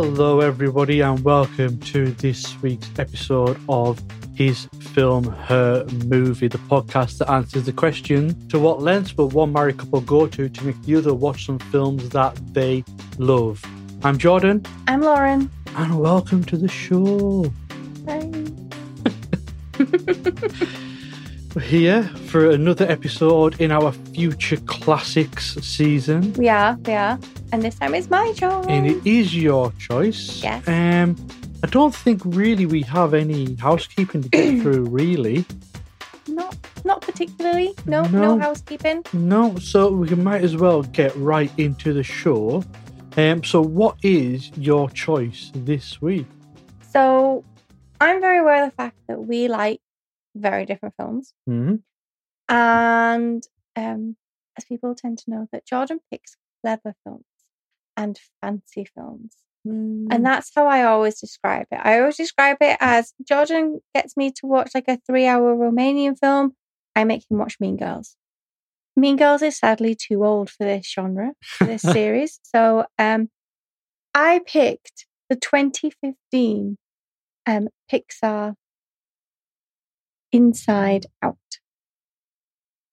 Hello, everybody, and welcome to this week's episode of His Film, Her Movie, the podcast that answers the question to what lengths will one married couple go to to make the other watch some films that they love. I'm Jordan, I'm Lauren. and welcome to the show. We're here for another episode in our Future Classics season. we are, we are. And this time it's my choice. and it is your choice. Yes. Um, I don't think really we have any housekeeping to get through, really. Not not particularly. No, No. no, housekeeping. No, so we might as well get right into the show. Um, so what is your choice this week? So I'm very aware of the fact that we like very different films. hmm And um, as people tend to know that Jordan picks clever films and fancy films. And that's how I always describe it. I always describe it as Jordan gets me to watch like a three hour Romanian film. I make him watch Mean Girls. Mean Girls is sadly too old for this genre, for this series. So um, I picked the 2015 um, Pixar Inside Out.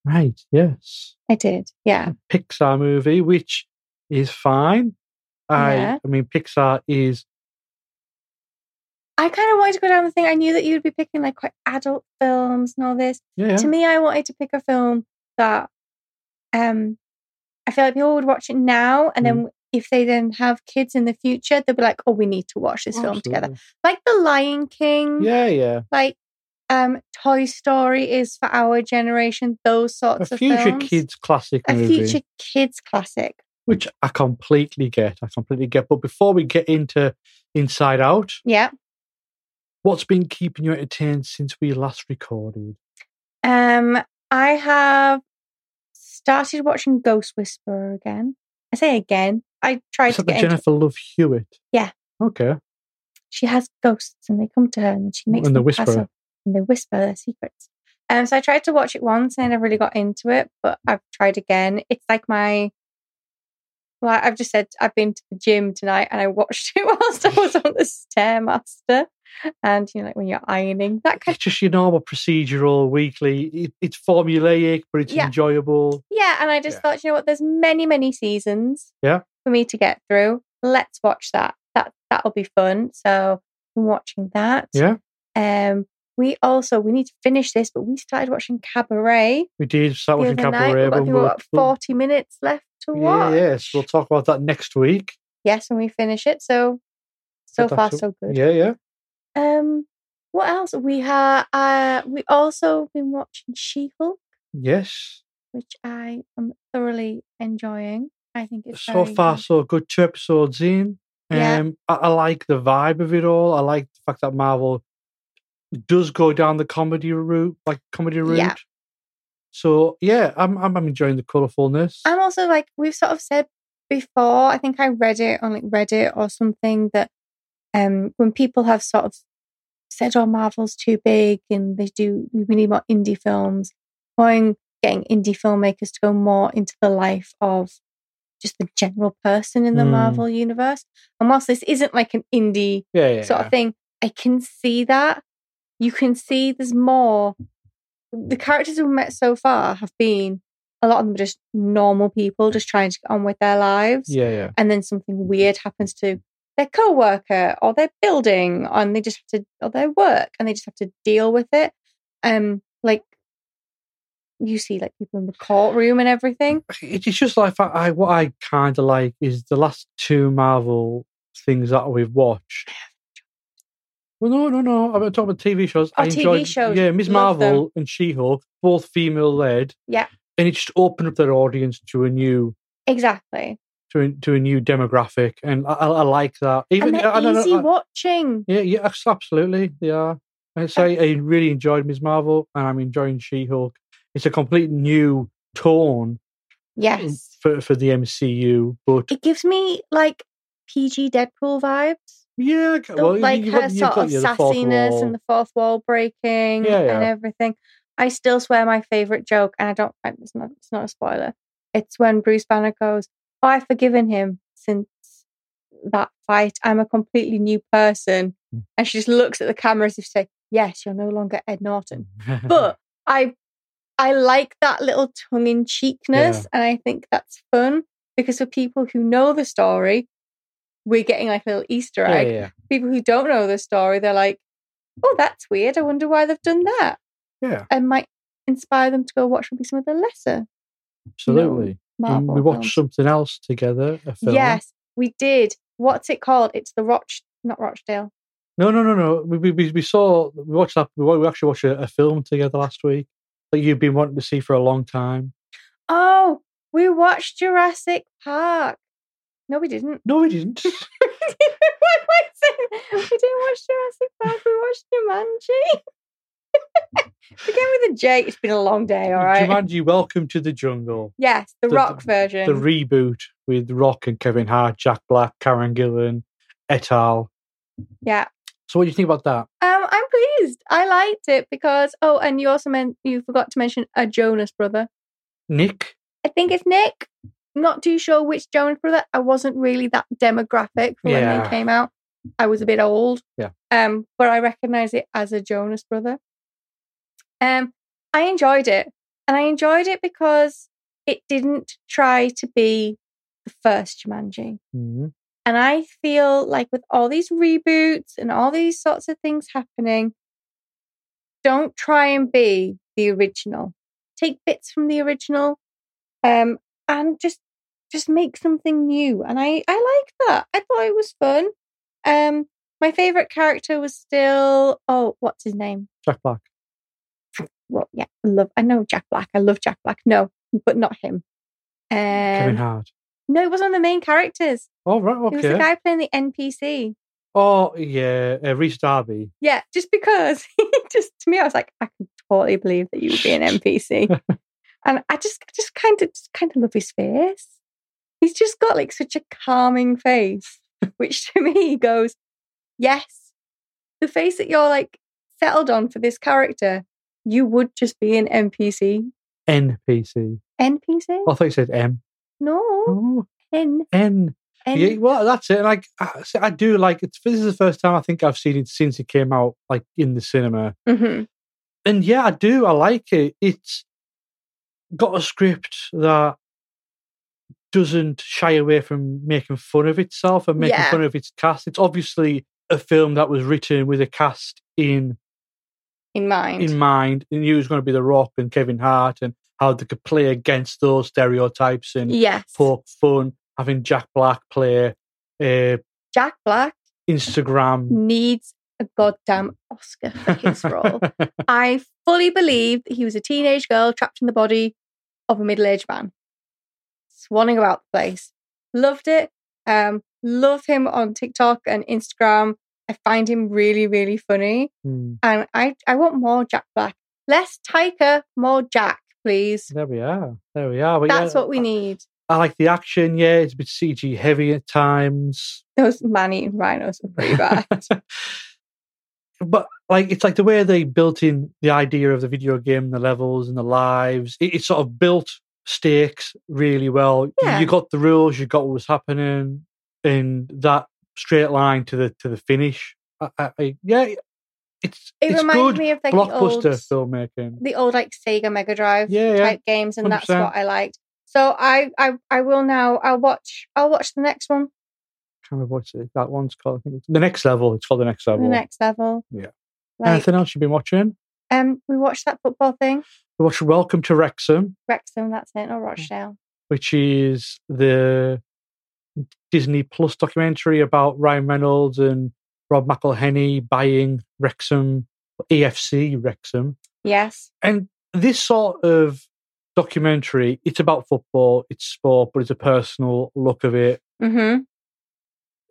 Right, yes. I did, yeah. Pixar movie, which is fine. I, Yeah. I mean, Pixar is I kind of wanted to go down the thing. I knew that you'd be picking like quite adult films and all this. yeah, to me, I wanted to pick a film that um I feel like people would watch it now, and then if they then have kids in the future, they'll be like, "Oh, we need to watch this film together." Like The Lion King, Yeah, yeah. like um Toy Story is for our generation. Those sorts A of future films. kids classic a movie. future kids classic. Which I completely get. I completely get. But before we get into Inside Out, Yeah. what's been keeping you entertained since we last recorded? Um, I have started watching Ghost Whisperer again. I say again. I tried Is to get into Jennifer Love Hewitt? Yeah. Okay. she has ghosts and they come to her and she makes And them whisper. up and they whisper their secrets. Um, so I tried to watch it once and I never really got into it, but I've tried again. It's like my well, I've just said I've been to the gym tonight and I watched it whilst I was on the stairmaster. And you know, like when you're ironing, that kind It's just your normal procedural weekly. It, it's formulaic, but it's Yeah. enjoyable. yeah. And I just Yeah. thought, you know what, there's many, many seasons Yeah. for me to get through. Let's watch that. That that'll be fun. So I'm watching that. Yeah. Um, we also we need to finish this, but we started watching Cabaret We did start watching night. Cabaret. We've I but think we've we'll- got forty minutes left to watch. yes, we'll talk about that next week. Yes, when we finish it. So so far so good. Yeah, yeah. Um, what else? We have uh we also been watching She Hulk, Yes. which I am thoroughly enjoying. I think it's so very far good. so good. Two episodes in. Um, Yeah. I, I like the vibe of it all. I like the fact that Marvel does go down the comedy route, like comedy route. Yeah. So yeah, I'm I'm, I'm enjoying the colourfulness. I'm also like we've sort of said before. I think I read it on like Reddit or something that um when people have sort of said, "Oh, Marvel's too big," and they do we need more indie films, going getting indie filmmakers to go more into the life of just the general person in the Mm. Marvel universe. And whilst this isn't like an indie yeah, yeah. sort of thing, I can see that. You can see there's more. The characters we've met so far have been a lot of them are just normal people just trying to get on with their lives. yeah, yeah. And then something weird happens to their co-worker or their building and they just have to or their work and they just have to deal with it. Um like you see like people in the courtroom and everything. It's just like I, I what I kind of like is the last two Marvel things that we've watched. Well, no, no, no. I'm talking about TV shows. Oh, I TV enjoyed, shows. Yeah, Ms. Love them. Marvel and She Hulk, both female led. Yeah. and it just opened up their audience to a new Exactly. to a, to a new demographic, and I, I, I like that. Even and they're I, easy watching. yeah, yeah, absolutely, they are. I uh, say I really enjoyed Ms. Marvel, and I'm enjoying She Hulk. It's a complete new tone Yes. for for the MCU, but It gives me like PG Deadpool vibes. Yeah, The- well, like you've her you've sort got of fourth sassiness and the fourth wall breaking Yeah, yeah. and everything. I still swear my favorite joke, and I don't. It's not. It's not a spoiler. It's when Bruce Banner goes, "Oh, I've forgiven him since that fight. I'm a completely new person. Mm. And she just looks at the camera as if to say, Yes, you're no longer Ed Norton. But I I like that little tongue in cheekness, Yeah. and I think that's fun because for people who know the story, we're getting like a little Easter yeah, egg. yeah, People who don't know the story, they're like, "Oh, that's weird. I wonder why they've done that," yeah, and might inspire them to go watch maybe some of the lesser absolutely. Marvel. we watched films. something else together. A film. Yes, we did. What's it called? It's the Roch, not Rochdale. No, no, no, no. We, we- we, saw, we watched that. We, we actually watched a, a film together last week that you've been wanting to see for a long time. Oh, we watched Jurassic Park. No, we didn't. No, we didn't. what am I saying? We didn't watch Jurassic Park. We watched Jumanji. Begin with a J. It's been a long day, all right. Jumanji, Welcome to the Jungle. Yes, the, The- rock version. The reboot with Rock and Kevin Hart, Jack Black, Karen Gillan, et al. yeah. So, what do you think about that? Um, I'm pleased. I liked it because oh, and you also meant you forgot to mention a Jonas brother. Nick? I think it's Nick. Not too sure which Jonas brother. I wasn't really that demographic for when Yeah. they came out. I was a bit old. Yeah. Um, but I recognize it as a Jonas brother. Um, I enjoyed it. And I enjoyed it because it didn't try to be the first Jumanji. Mhm. And I feel like with all these reboots and all these sorts of things happening, don't try and be the original. Take bits from the original, um, and just just make something new. And I I liked that. I thought it was fun. Um, my favorite character was still oh, what's his name? Jack Black. Well, yeah, I love. I know Jack Black. I love Jack Black. No, but not him. Kevin Um, Hart. no, it was one of the main characters. Oh, right. Okay. It was the guy playing the NPC. Oh, yeah. Uh, Rhys Darby. Yeah, just because just to me, I was like, I can totally believe that you would be an NPC. and I just just kind of just kind of love his face. He's just got like such a calming face, which to me goes, Yes, the face that you're like settled on for this character, you would just be an NPC. NPC. NPC? Oh, I thought you said M. No. Oh, N N. N Yeah, well, that's it. And I, I, do like it. This is the first time I think I've seen it since it came out, like in the cinema. Mhm. And yeah, I do. I like it. It's got a script that doesn't shy away from making fun of itself and making Yeah. fun of its cast. It's obviously a film that was written with a cast in in mind. in mind, and knew it was going to be The Rock and Kevin Hart, and how they could play against those stereotypes and yes. poke fun. Having Jack Black play uh, Jack Black Instagram needs a goddamn Oscar for his role. I fully believe that he was a teenage girl trapped in the body of a middle aged man. Swanning about the place. Loved it. Um, love him on TikTok and Instagram. I find him really, really funny. Hmm, And I, I want more Jack Black. Less Taika, more Jack, please. there we are. There we are. But That's yeah, what we need. I like the action. Yeah, it's a bit CG heavy at times. Those man-eating rhinos are pretty bad. but like it's like the way they built in the idea of the video game, the levels and the lives. It, it sort of built stakes really well. Yeah. You got the rules, you got what was happening, and that straight line to the to the finish. I, I, I, yeah, it's It it's reminded good me of like the blockbuster old, filmmaking. the old like Sega Mega Drive Yeah, yeah. type games, and that's 100%. what I liked. So I, I, I will now. I'll watch. I'll watch the next one. can't remember what's it, that one's called. I think it's the next level. It's called the next level. The next level. Yeah. Like, Anything else you've been watching? um, we watched that football thing. Welcome to Wrexham. Wrexham. That's it. Mm. Or Rochdale. which is the Disney Plus documentary about Ryan Reynolds and Rob McElhenney buying Wrexham, AFC Wrexham. Yes. And this sort of documentary, it's about football, it's sport, but it's a personal look of it. Mm-hmm.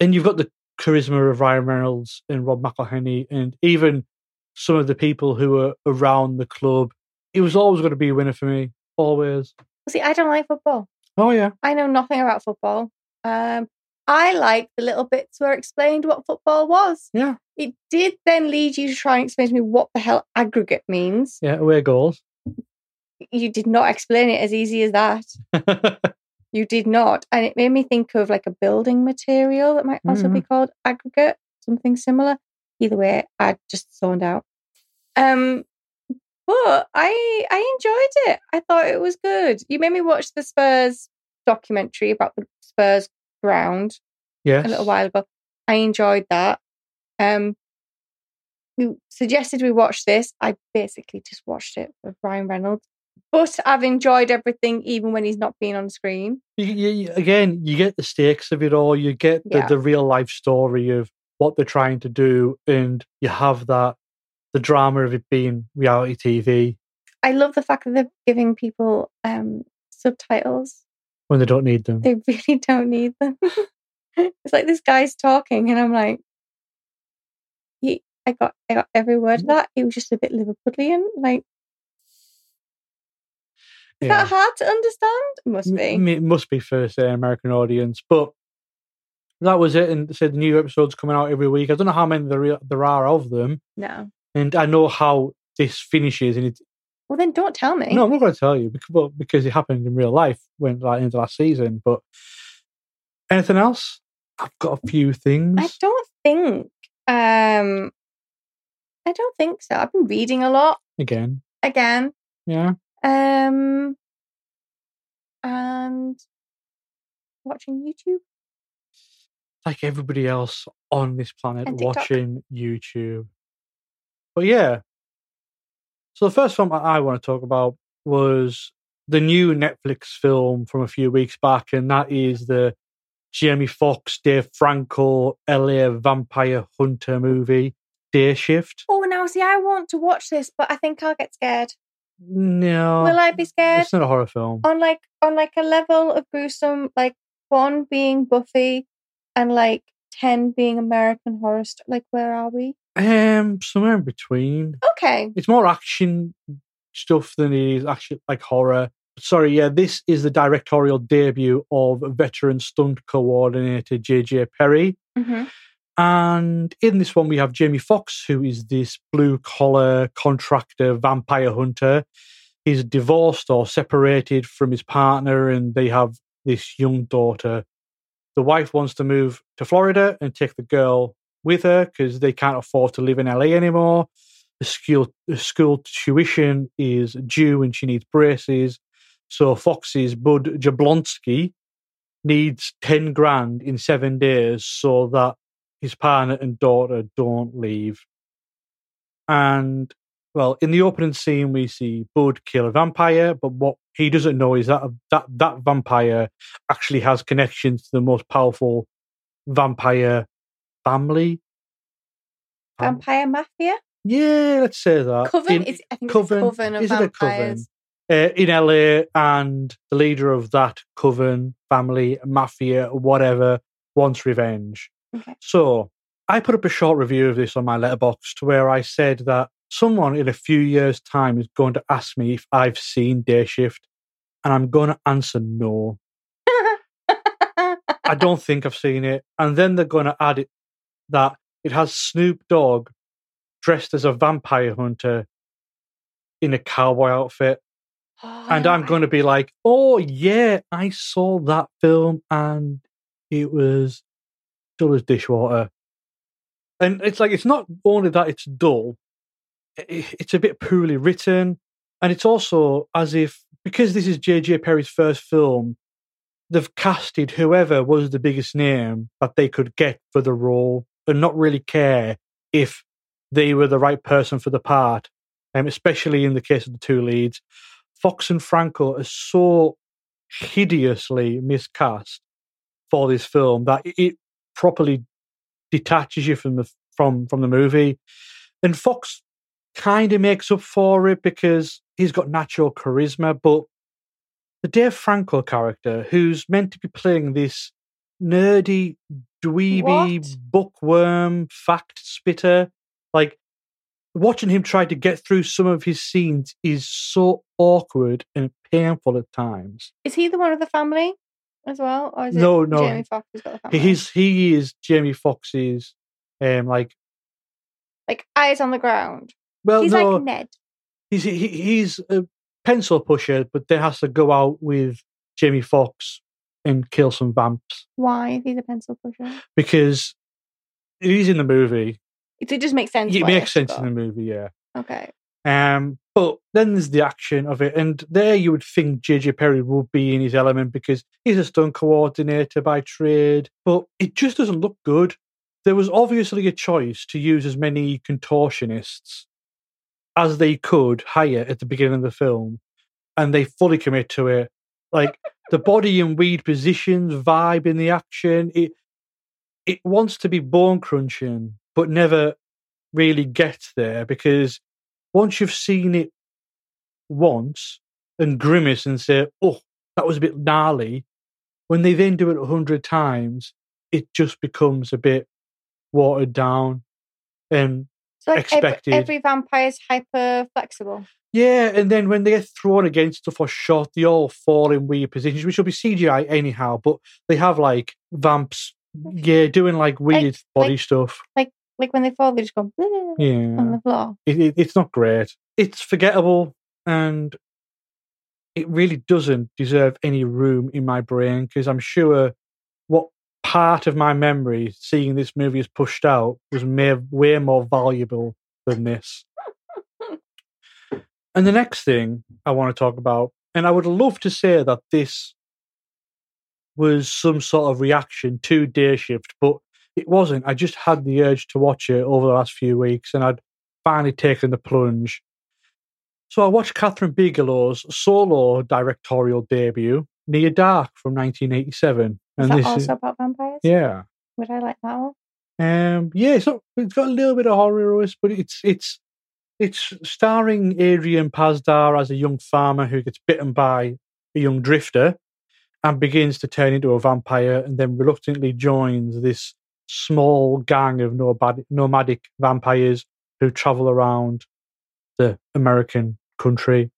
And you've got the charisma of Ryan Reynolds and Rob McElhenney and even some of the people who are around the club. It was always going to be a winner for me. Always. See, I don't like football. Oh, yeah. I know nothing about football. Um, I like the little bits where explained what football was. Yeah. It did then lead you to try and explain to me what the hell aggregate means. Yeah. Away goals. You did not explain it as easy as that. You did not. And it made me think of like a building material that might also be called aggregate, something similar. Either way, I just zoned out. Um, but I I enjoyed it. I thought it was good. You made me watch the Spurs documentary about the Spurs ground Yes. a little while ago. I enjoyed that. Um, you suggested we watch this. I basically just watched it with Ryan Reynolds, but I've enjoyed everything, even when he's not being on screen. You, you, again, you get the stakes of it all. You get the, Yeah. the real life story of what they're trying to do, and you have that the drama of it being reality TV I love the fact that they're giving people um, subtitles. when they don't need them. They really don't need them. it's like this guy's talking, and I'm like, he, I got, I got every word of that. It was just a bit Liverpudlian. Like, is Yeah. that hard to understand? Must be. m- It must be for say American audience, but that was it. And they said new episodes coming out every week. I don't know how many there there are of them, No. And I know how this finishes. And it Well, then don't tell me. no, I'm not going to tell you because well, because it happened in real life when like into last season. But anything else? I've got a few things. I don't think. Um, I don't think so. I've been reading a lot Again, again. yeah. Um, and watching YouTube. like everybody else on this planet watching YouTube. But yeah. So the first film I- want to talk about was the new Netflix film from a few weeks back, and that is the Jamie Foxx, Dave Franco, LA vampire hunter movie, Day Shift. Oh, now see, I want to watch this, but I think I'll get scared. No, Will I be scared? it's not a horror film. On like on like a level of gruesome, like one being Buffy, and like ten being American Horror. Sto- like, where are we? Um, somewhere in between. Okay. it's more action stuff than it is actually like horror. Sorry, yeah, this is the directorial debut of veteran stunt coordinator JJ Perry. hmm And in this one, we have Jamie Foxx, who is this blue collar contractor vampire hunter. He's divorced or separated from his partner, and they have this young daughter. The wife wants to move to Florida and take the girl with her because they can't afford to live in LA anymore. The school, the school tuition is due and she needs braces. So Foxx's Bud Jablonski needs 10 grand in seven days so that his partner and daughter don't leave. And well, in the opening scene, we see Bud kill a vampire, but what he doesn't know is that that that vampire actually has connections to the most powerful vampire family. Vampire Mafia. yeah, let's say that. Coven. In- Is I think Coven- it's a coven of is it a coven? vampires. uh, in LA, and the leader of that coven, family, mafia, whatever, wants revenge. Okay. So I put up a short review of this on my Letterboxd to where I said that someone in a few years' time is going to ask me if I've seen Day Shift, and I'm going to answer no. I don't think I've seen it. And then they're going to add it that it has Snoop Dogg dressed as a vampire hunter in a cowboy outfit. Oh, and I'm going to be like, oh, yeah, I saw that film and it was dull as dishwater. And it's like, it's not only that it's dull, it's a bit poorly written. And it's also as if, because this is J.J. Perry's first film, they've casted whoever was the biggest name that they could get for the role and not really care if they were the right person for the part, um, especially in the case of the two leads. Foxx and Franco are so hideously miscast for this film that it properly detaches you from the from from the movie. And Foxx kind of makes up for it because he's got natural charisma, but the Dave Franco character, who's meant to be playing this nerdy, dweeby, What? bookworm, fact spitter, like watching him try to get through some of his scenes is so awkward and painful at times. Is he the one of the family as well, or is it No, no. Jamie Foxx who's got the family? He's he is Jamie Foxx's um like like eyes on the ground. well He's no like Ned. he's he, he's a pencil pusher, but then has to go out with Jamie Foxx and kill some vamps Why? If he's a pencil pusher, because it is in the movie. it just makes sense. It makes sense in the movie, yeah. Okay. Um, but then there's the action of it, and there you would think JJ Perry would be in his element because he's a stunt coordinator by trade, but it just doesn't look good. There was obviously a choice to use as many contortionists as they could hire at the beginning of the film, and they fully commit to it. Like the body and weed positions, vibe in the action, it it wants to be bone crunching, but never really gets there because once you've seen it once and grimace and say, "Oh, that was a bit gnarly," when they then do it a hundred times, it just becomes a bit watered down. And like every, Expected. every vampire is hyper flexible. Yeah, and then when they get thrown against stuff or shot, they all fall in weird positions, which will be CGI anyhow. But they have like vamps, yeah, doing like weird body like- stuff. Like like when they fall, they just go yeah. on the floor. it, it, it's not great. It's forgettable, and it really doesn't deserve any room in my brain because I'm sure what part of my memory seeing this movie is pushed out was may, way more valuable than this. And the next thing I want to talk about, and I would love to say that this was some sort of reaction to Day Shift, but it wasn't. I just had the urge to watch it over the last few weeks, and I'd finally taken the plunge. So I watched Kathryn Bigelow's solo directorial debut, Near Dark from 1987. Is And that this also is, about vampires? yeah. Would I like that one? Um, yeah, it's, not, it's got a little bit of horror, but it's it's it's starring Adrian Pasdar as a young farmer who gets bitten by a young drifter and begins to turn into a vampire, and then reluctantly joins this small gang of nomadic, vampires who travel around the American country.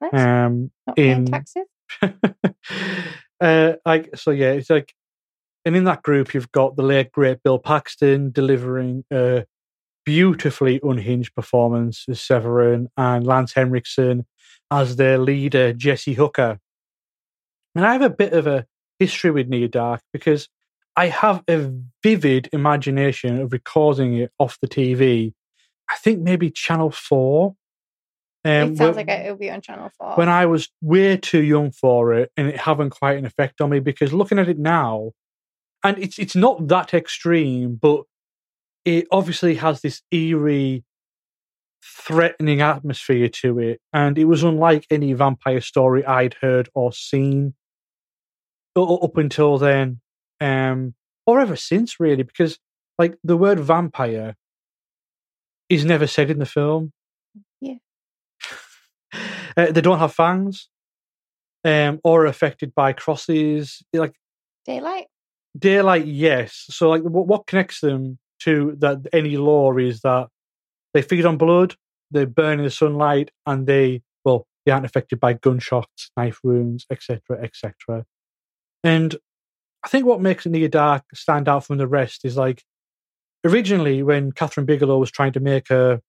Nice. Um, in- taxes. uh, like so, yeah, it's like, and in that group, you've got the late great Bill Paxton delivering a beautifully unhinged performance as Severen, and Lance Henriksen as their leader Jesse Hooker. And I have a bit of a history with Near Dark because I have a vivid imagination of recording it off the TV. I think maybe Channel Four. Um, it sounds where- like it will be on Channel 4. when I was way too young for it, and it having quite an effect on me because looking at it now, and it's it's not that extreme, but it obviously has this eerie, threatening atmosphere to it, and it was unlike any vampire story I'd heard or seen up until then, um, or ever since, really, because like the word vampire is never said in the film. Yeah. Uh, they don't have fangs, um, or are affected by crosses. Like Daylight. daylight, yes. So, like, what, what connects them to that any law is that they feed on blood, they burn in the sunlight, and they well, they aren't affected by gunshots, knife wounds, etc., etc. And I think what makes Near Dark stand out from the rest is like originally when Kathryn Bigelow was trying to make her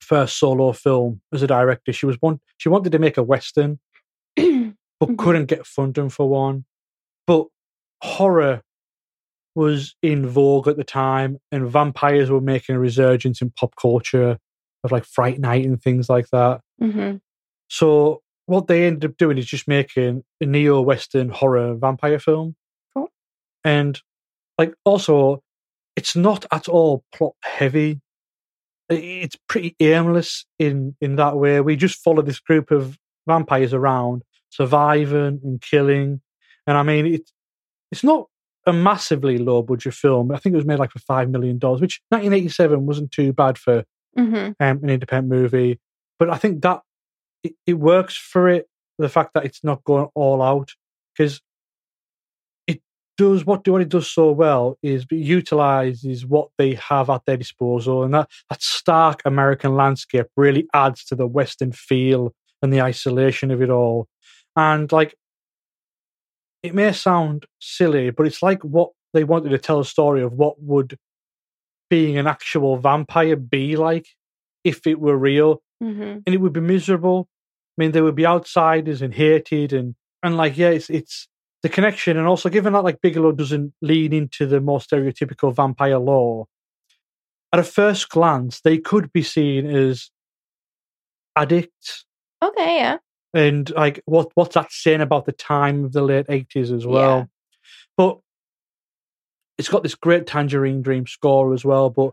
first solo film as a director, she was one she wanted to make a western, but Mhm. couldn't get funding for one. But horror was in vogue at the time, and vampires were making a resurgence in pop culture of like Fright Night and things like that. hmm So what they ended up doing is just making a neo-western horror vampire film. Cool. And like also it's not at all plot heavy. It's pretty aimless in in that way. We just follow this group of vampires around surviving and killing. And I mean it's it's not a massively low budget film. I think it was made like for 5 million dollars, which 1987 wasn't too bad for hmm um, an independent movie. But I think that it, it works for it. The fact that it's not going all out because it does what what it does so well is it utilizes what they have at their disposal, and that that stark American landscape really adds to the Western feel and the isolation of it all. And like, it may sound silly, but it's like what they wanted to tell a story of what would being an actual vampire be like if it were real hmm and it would be miserable i mean there would be outsiders and hated and and like yeah it's it's the connection, and also given that like Bigelow doesn't lean into the more stereotypical vampire lore, at a first glance, they could be seen as addicts. Okay, yeah. And like, what what's that saying about the time of the late eighties as well? Yeah. But it's got this great Tangerine Dream score as well. But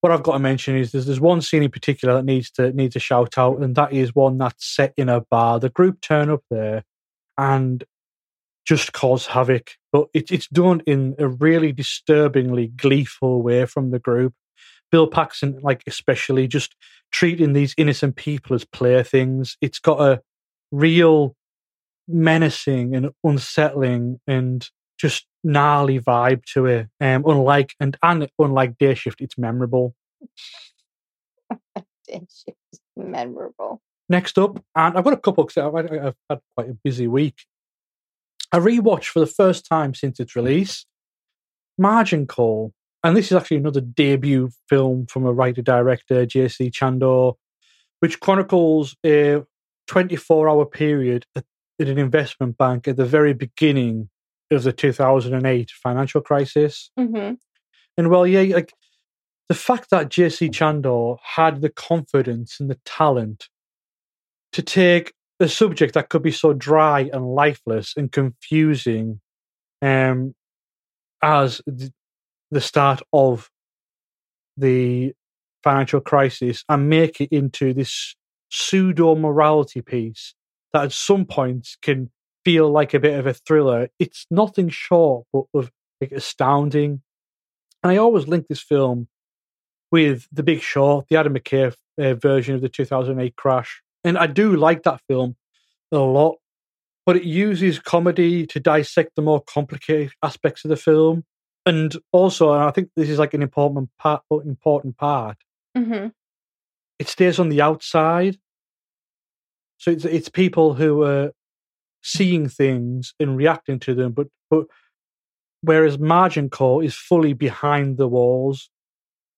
what I've got to mention is there's, there's one scene in particular that needs to needs a shout out, and that is one that's set in a bar. The group turn up there and just cause havoc, but it, it's done in a really disturbingly gleeful way from the group. Bill Paxton, like especially, just treating these innocent people as playthings. It's got a real menacing and unsettling and just gnarly vibe to it. Um, unlike and and unlike Day Shift, it's memorable. Day shift is memorable. Next up, and I've got a couple because I've, I've had quite a busy week. I rewatched for the first time since its release, Margin Call, and this is actually another debut film from a writer director, J.C. Chandor, which chronicles a 24 hour period at, at an investment bank at the very beginning of the 2008 financial crisis. hmm And well, yeah, like the fact that JC Chandor had the confidence and the talent to take a subject that could be so dry and lifeless and confusing um, as th- the start of the financial crisis and make it into this pseudo morality piece that at some points can feel like a bit of a thriller. It's nothing short but of like astounding. And I always link this film with The Big Short, the Adam McKay uh, version of the 2008 crash. And I do like that film a lot, but it uses comedy to dissect the more complicated aspects of the film. And also, and I think this is like an important part, important part, hmm it stays on the outside. So it's it's people who are seeing things and reacting to them, but but whereas Margin Call is fully behind the walls,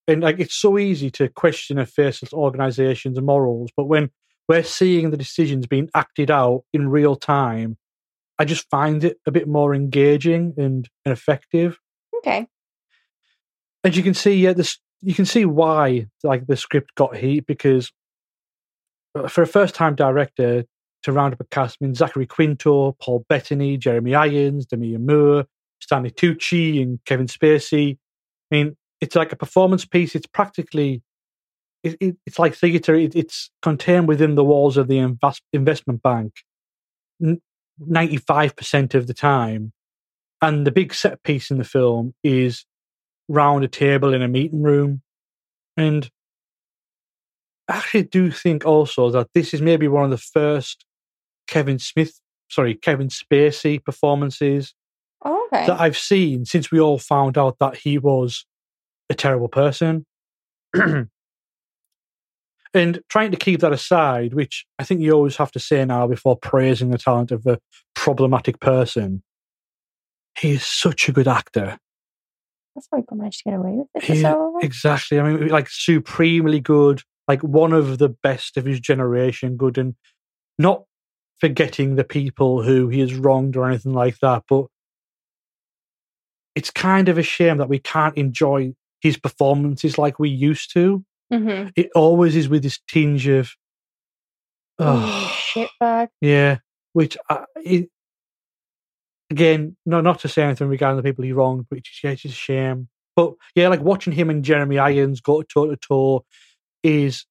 and like it's so easy to question a faceless organization's morals, but when we're seeing the decisions being acted out in real time, I just find it a bit more engaging and, and effective Okay. As you can see yeah this you can see why like the script got heat because uh, for a first time director to round up a cast I mean Zachary Quinto, Paul Bettany, Jeremy Irons, Demi Moore, Stanley Tucci, and Kevin Spacey. I mean, it's like a performance piece. It's practically it, it, it's like theatre. It, it's contained within the walls of the invest, investment bank ninety five percent of the time, and the big set piece in the film is round a table in a meeting room. And I actually do think also that this is maybe one of the first Kevin Smith, sorry, Kevin Spacey performances Oh, okay. that I've seen since we all found out that he was a terrible person. and trying to keep that aside, which I think you always have to say now before praising the talent of a problematic person, he is such a good actor. That's why he managed to get away with it so exactly. I mean, like supremely good, like one of the best of his generation, good, and not forgetting the people who he has wronged or anything like that. But it's kind of a shame that we can't enjoy his performances like we used to. hmm It always is with this tinge of, Oh, oh, shitbag. yeah, which I, it, again, no, not to say anything regarding the people he wronged, but it's, yeah, it's just a shame. But yeah, like watching him and Jeremy Irons go toe to toe is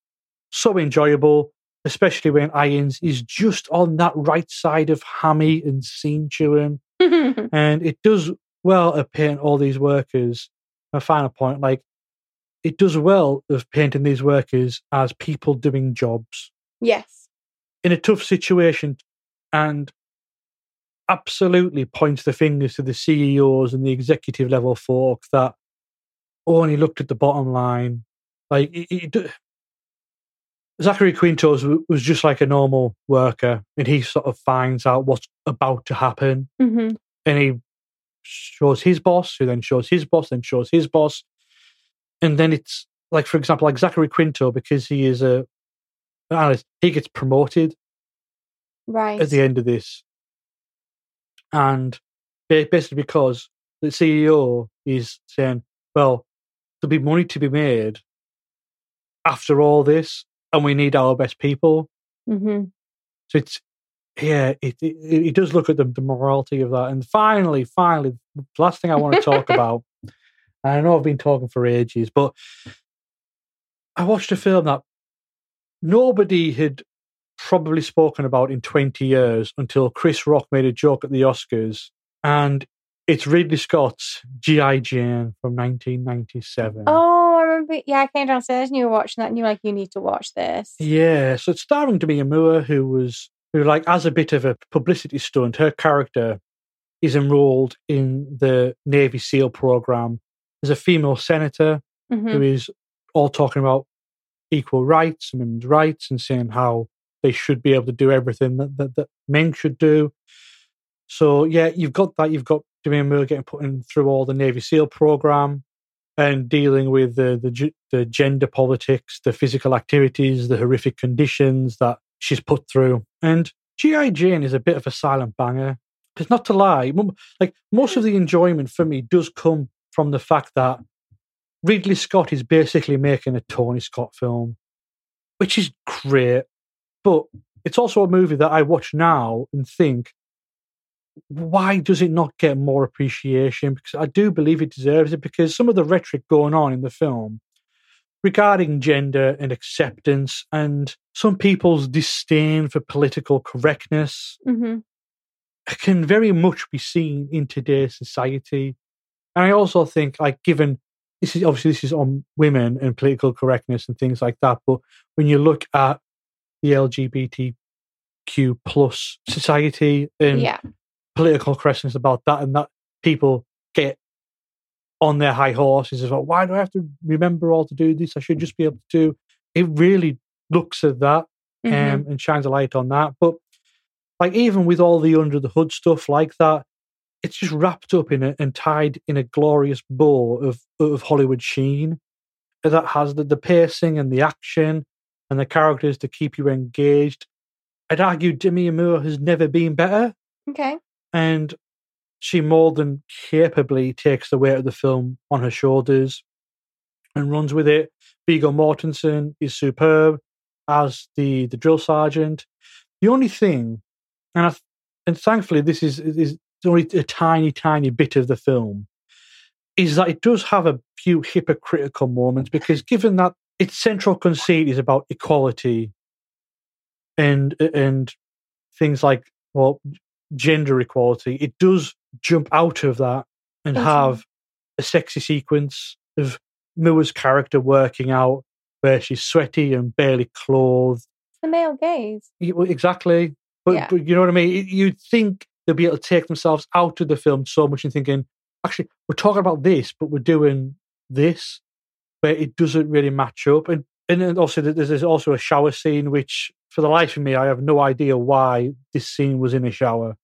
so enjoyable, especially when Irons is just on that right side of hammy and scene chewing, and it does well at painting all these workers. My final point, like it does well of painting these workers as people doing jobs yes. in a tough situation and absolutely points the fingers to the CEOs and the executive level folk that only looked at the bottom line. Like it, it, Zachary Quinto's was just like a normal worker, and he sort of finds out what's about to happen, hmm and he shows his boss, who then shows his boss, then shows his boss, and then it's like, for example, like Zachary Quinto, because he is a analyst, he gets promoted Right. at the end of this. And basically because the CEO is saying, well, there'll be money to be made after all this, and we need our best people. hmm So it's yeah, it it, it does look at the, the morality of that. And finally, finally, the last thing I want to talk about. I know I've been talking for ages, but I watched a film that nobody had probably spoken about in 20 years until Chris Rock made a joke at the Oscars. And it's Ridley Scott's G.I. Jane from 1997. Oh, I remember. Yeah, I came downstairs and you were watching that, and you were like, "You need to watch this." Yeah, so it's starring Demi Moore, who was who like as a bit of a publicity stunt, her character is enrolled in the Navy SEAL program as a female senator hmm who is all talking about equal rights and women's rights and saying how they should be able to do everything that, that, that men should do. So yeah, you've got that. You've got Demi Moore getting put in through all the Navy SEAL program and dealing with the, the the gender politics, the physical activities, the horrific conditions that she's put through. And GI Jane is a bit of a silent banger. Because not to lie, like most of the enjoyment for me does come from the fact that Ridley Scott is basically making a Tony Scott film, which is great. But it's also a movie that I watch now and think, why does it not get more appreciation? Because I do believe it deserves it. Because some of the rhetoric going on in the film regarding gender and acceptance and some people's disdain for political correctness hmm can very much be seen in today's society. And I also think, like, given this is obviously this is on women and political correctness and things like that, but when you look at the LGBTQ plus society and Yeah. political questions about that, and that people get on their high horses as well. why do I have to remember all to do this? I should just be able to do. It really looks at that Mhm. um, and shines a light on that. But like even with all the under the hood stuff like that, it's just wrapped up in it and tied in a glorious bow of of Hollywood sheen that has the, the pacing and the action and the characters to keep you engaged. I'd argue Demi Moore has never been better, Okay. and she more than capably takes the weight of the film on her shoulders and runs with it. Viggo Mortensen is superb as the the drill sergeant. The only thing, and I, and thankfully this is is only a tiny tiny bit of the film, is that it does have a few hypocritical moments because given that its central conceit is about equality and and things like well gender equality, it does jump out of that and Mhm. have a sexy sequence of Moore's character working out where she's sweaty and barely clothed. It's the male gaze. Exactly. But, Yeah. but you know what I mean? You'd think they'll be able to take themselves out of the film so much and thinking, actually, we're talking about this, but we're doing this, where it doesn't really match up. And and then also there's also a shower scene, which for the life of me, I have no idea why this scene was in a shower,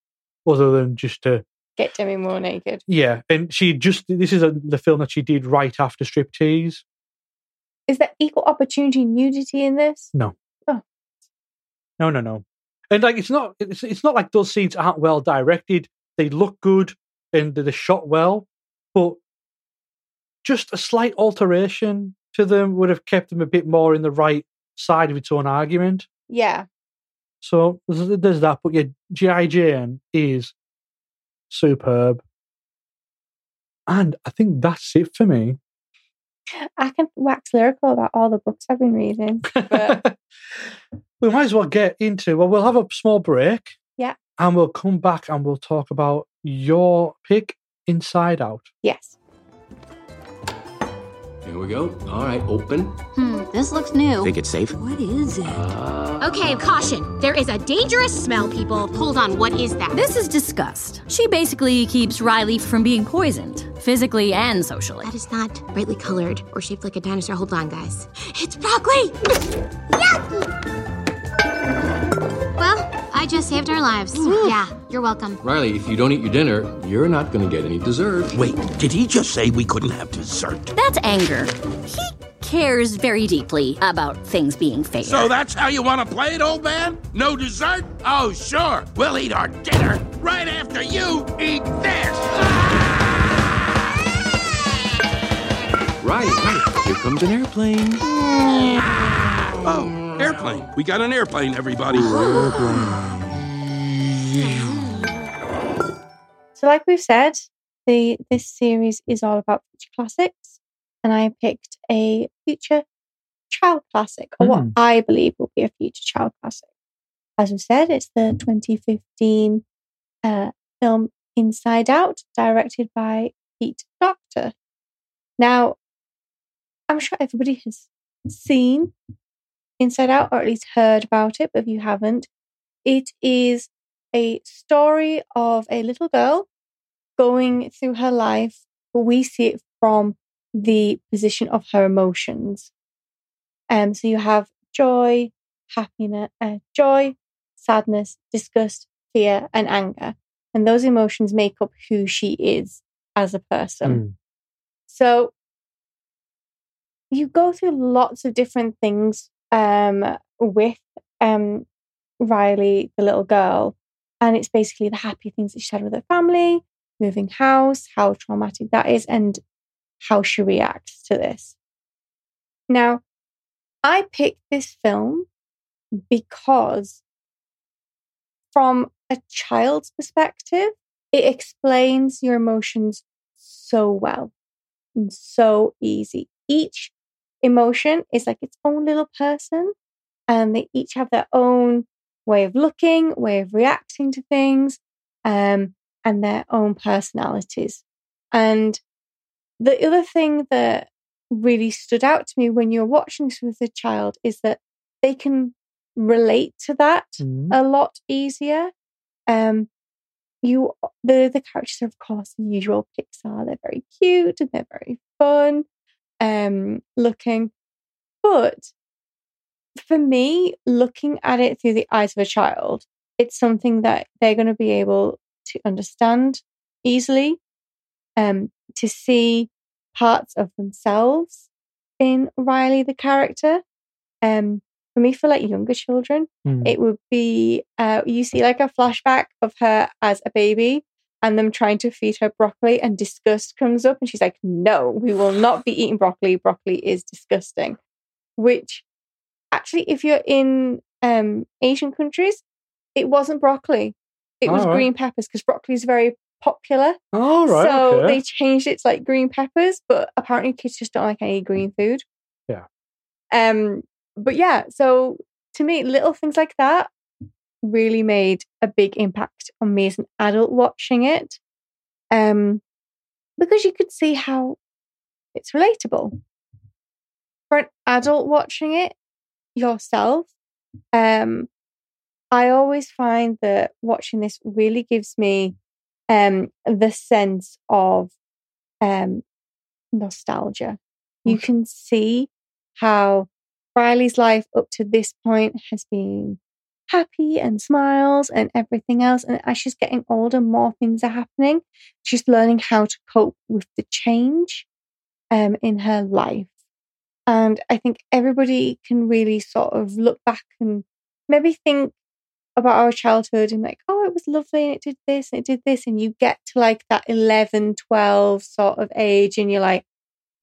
other than just to Get Demi Moore naked. yeah. And she just this is a, the film that she did right after striptease. Is there equal opportunity nudity in this? No, oh. no, no. No. And like it's not it's it's not like those scenes aren't well directed. They look good and they're shot well, but just a slight alteration to them would have kept them a bit more in the right side of its own argument. Yeah. So there's, that. But yeah, G.I. Jane is superb. And I think that's it for me. I can wax lyrical about all the books I've been reading. But we might as well get into well we'll have a small break Yeah. and we'll come back and we'll talk about your pick inside out yes. Here we go. All right, open. Hmm, this looks new. Think it's safe? What is it? Okay, caution. There is a dangerous smell, people. Hold on, what is that? This is disgust. She basically keeps Riley from being poisoned, physically and socially. That is not brightly colored or shaped like a dinosaur. Hold on, guys. It's broccoli! Yucky! Well, I just saved our lives. yeah, you're welcome. Riley, if you don't eat your dinner, you're not going to get any dessert. Wait, did he just say we couldn't have dessert? That's anger. He cares very deeply about things being fair. So that's how you want to play it, old man? No dessert? Oh, sure. We'll eat our dinner right after you eat this. Right, right. Here comes an airplane. Oh, airplane. We got an airplane, everybody. So, like we've said, the this series is all about future classics, and I picked a future child classic, or what Hmm. I believe will be a future child classic. As we said, it's the 2015 uh, film Inside Out, directed by Pete Docter. Now, I'm sure everybody has seen Inside Out, or at least heard about it, but if you haven't, it is a story of a little girl going through her life, but we see it from the position of her emotions. Um, so you have joy, happiness, uh, joy, sadness, disgust, fear, and anger, and those emotions make up who she is as a person. Mm. So you go through lots of different things um, with um, Riley, the little girl, and it's basically the happy things that she had with her family, moving house, how traumatic that is, and how she reacts to this. Now, I picked this film because, from a child's perspective, it explains your emotions so well and so easy. Each emotion is like its own little person, and they each have their own way of looking, way of reacting to things, um, and their own personalities. And the other thing that really stood out to me when you're watching this with a child is that they can relate to that Mm. a lot easier. Um, you the the characters are of course the usual Pixar. They're very cute and they're very fun, um, looking. But for me, looking at it through the eyes of a child, it's something that they're going to be able to understand easily, um, to see parts of themselves in Riley the character. Um, for me, for like younger children, Mm. it would be uh, you see like a flashback of her as a baby and them trying to feed her broccoli and disgust comes up and she's like no we will not be eating broccoli broccoli is disgusting which actually if you're in um asian countries it wasn't broccoli it was right. green peppers because broccoli is very popular All right. so okay. they changed it to like green peppers, but apparently kids just don't like any green food. Yeah. Um, but yeah, so to me, little things like that really made a big impact on me as an adult watching it. Um, because you could see how it's relatable. For an adult watching it yourself, um, I always find that watching this really gives me um, the sense of um, nostalgia. You can see how Riley's life up to this point has been happy and smiles and everything else. And as she's getting older, more things are happening. She's learning how to cope with the change um, in her life. And I think everybody can really sort of look back and maybe think about our childhood and like, oh, it was lovely and it did this and it did this. And you get to like that 11, 12 sort of age and you're like,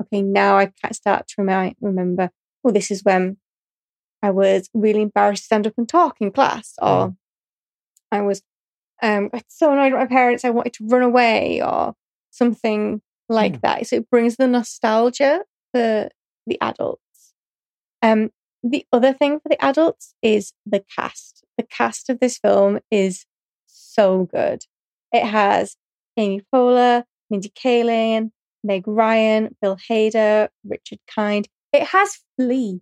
okay, now I can start to remember, oh, this is when I was really embarrassed to stand up and talk in class, or I was um, so annoyed at my parents, I wanted to run away, or something like Mm. that. So it brings the nostalgia for the adults. Um, the other thing for the adults is the cast. The cast of this film is so good. It has Amy Poehler, Mindy Kaling, Meg Ryan, Bill Hader, Richard Kind. It has Flea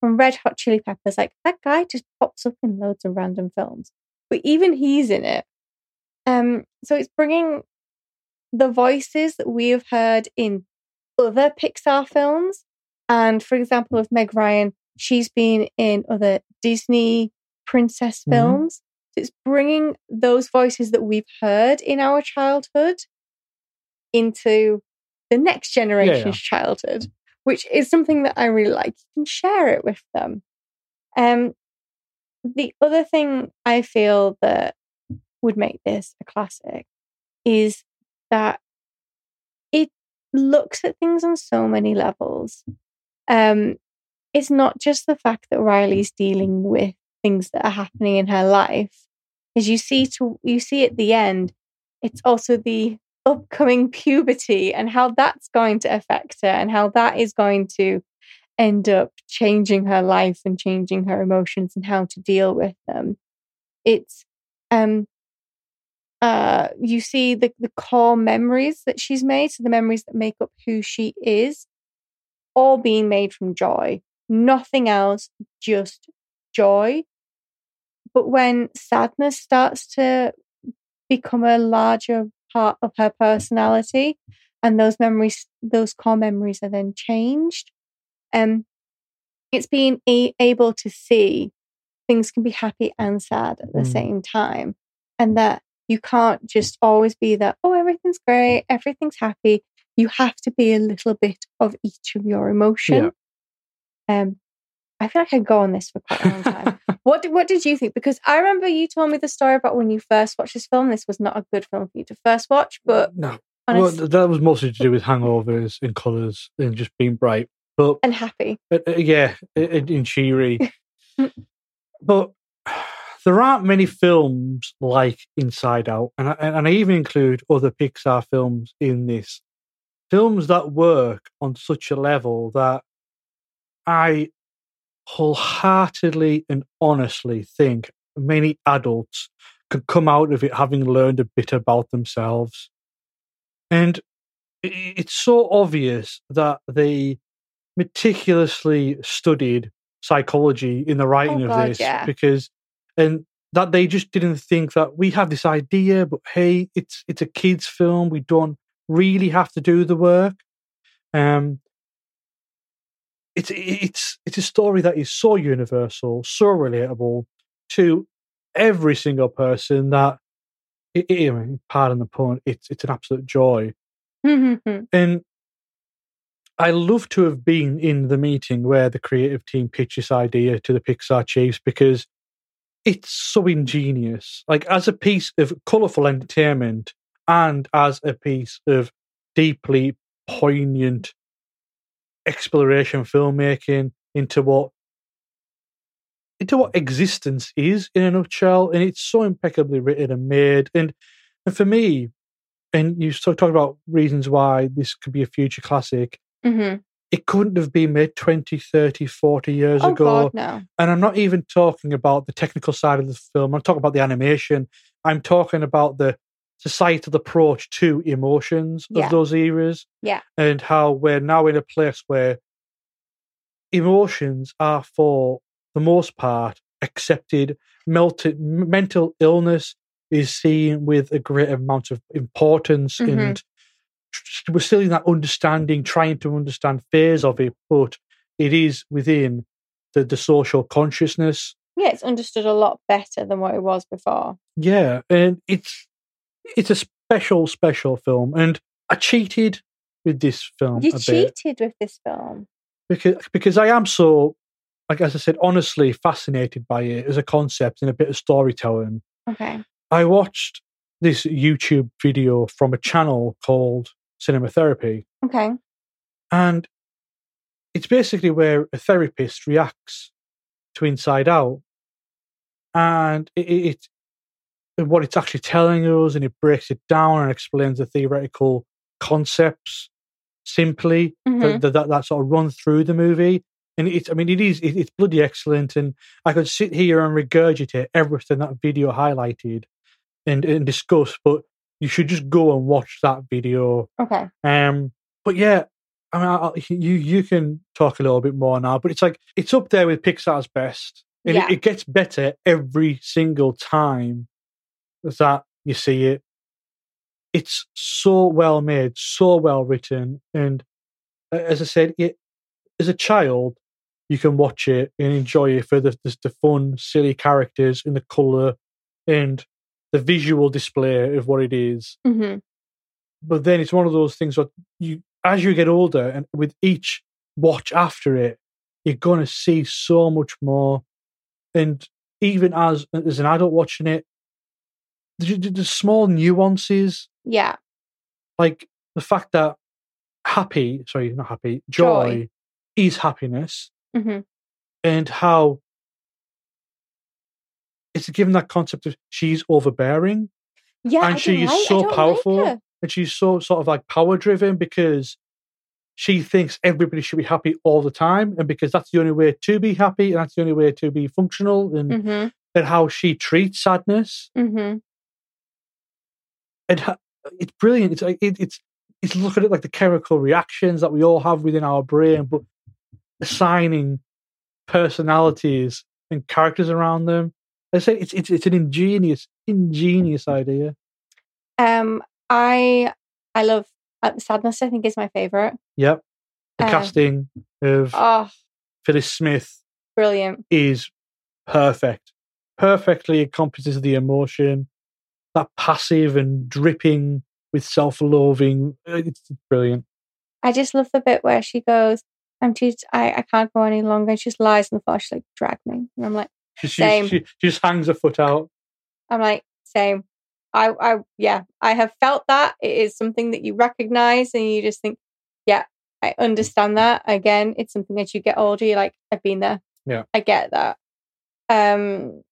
from Red Hot Chili Peppers. Like that guy just pops up in loads of random films, but even he's in it. Um, so it's bringing the voices that we have heard in other Pixar films. And for example, with Meg Ryan, she's been in other Disney princess Mhm. films. So it's bringing those voices that we've heard in our childhood into the next generation's childhood, which is something that I really like. You can share it with them. Um, the other thing I feel that would make this a classic is that it looks at things on so many levels. Um, it's not just the fact that Riley's dealing with things that are happening in her life. As you see to you see at the end, it's also the upcoming puberty and how that's going to affect her and how that is going to end up changing her life and changing her emotions and how to deal with them. It's um uh you see the, the core memories that she's made, so the memories that make up who she is, all being made from joy. Nothing else, just joy. But when sadness starts to become a larger part of her personality, and those memories, those core memories are then changed, um, it's being a- able to see things can be happy and sad at the Mm. same time, and that you can't just always be that, oh, everything's great, everything's happy. You have to be a little bit of each of your emotion. Um, I feel like I go on this for quite a long time. what did, what did you think? Because I remember you told me the story about when you first watched this film. This was not a good film for you to first watch, but no. Well, that was mostly to do with hangovers and colours and just being bright. But and happy. uh, uh, yeah, in, in cheery. but there aren't many films like Inside Out, and I, and I even include other Pixar films in this. Films that work on such a level that I wholeheartedly and honestly think many adults could come out of it having learned a bit about themselves. And it's so obvious that they meticulously studied psychology in the oh writing of Oh, God, this yeah. because and that they just didn't think that we have this idea but hey it's it's a kids film we don't really have to do the work um it's it's it's a story that is so universal so relatable to every single person that it, it, I mean, pardon the pun it's it's an absolute joy and I love to have been in the meeting where the creative team pitched this idea to the Pixar chiefs because it's so ingenious. Like as a piece of colourful entertainment and as a piece of deeply poignant exploration filmmaking into what into what existence is in a nutshell, and it's so impeccably written and made. And and for me, and you sort of talked about reasons why this could be a future classic Mhm. it couldn't have been made 20 30 40 years Oh ago God, no. and i'm not even talking about the technical side of the film i'm talking about the animation i'm talking about the societal approach to emotions Yeah. of those eras Yeah. and how we're now in a place where emotions are for the most part accepted melted mental illness is seen with a great amount of importance Mhm. and we're still in that understanding trying to understand phase of it but it is within the, the social consciousness Yeah, it's understood a lot better than what it was before. yeah and it's it's a special special film and i cheated with this film You cheated with this film. because because I am so like as I said, honestly fascinated by it as a concept and a bit of storytelling. Okay. I watched this YouTube video from a channel called Cinema Therapy, Okay. and it's basically where a therapist reacts to Inside Out, and it, it, what it's actually telling us, and it breaks it down and explains the theoretical concepts simply Mhm. that, that, that sort of run through the movie. And it's, I mean, it is, it, it's bloody excellent. And I could sit here and regurgitate everything that video highlighted and, and discuss, but you should just go and watch that video. Okay. Um, but yeah, I mean, I, I- you you can talk a little bit more now, but it's like it's up there with Pixar's best, and Yeah. it, it gets better every single time that you see it. It's so well made, so well written, and as I said, it as a child you can watch it and enjoy it for the the, the fun, silly characters and the color and the visual display of what it is hmm but then it's one of those things that you as you get older and with each watch after it, you're going to see so much more. And even as as an adult watching it, the, the, the small nuances, Yeah. like the fact that happy, sorry, not happy, joy, Joy. is happiness, hmm and how it's given that concept of she's overbearing Yeah. And she is like- so don't like powerful. and she's so sort of like power driven because she thinks everybody should be happy all the time and because that's the only way to be happy and that's the only way to be functional and, Mhm. and how she treats sadness Mhm. And it's brilliant it's like it, it's it's looking at like the chemical reactions that we all have within our brain but assigning personalities and characters around them i say it's it's, it's an ingenious ingenious idea Um, I I love uh, Sadness. I think is my favorite. yep the Um, casting of Oh, phyllis smith brilliant! is perfect. Perfectly accomplishes the emotion, that passive and dripping with self loathing. It's brilliant. I just love the bit where she goes, "I'm too. I I can't go any longer." And she just lies on the floor. She's like, "Drag me," and I'm like, She, she, Same. she, she just hangs her foot out. I'm like, same. I I yeah, I have felt that. It is something that you recognize, and you just think, yeah, I understand that. Again, it's something that you get older. You're like, I've been there. Yeah. I get that. Um,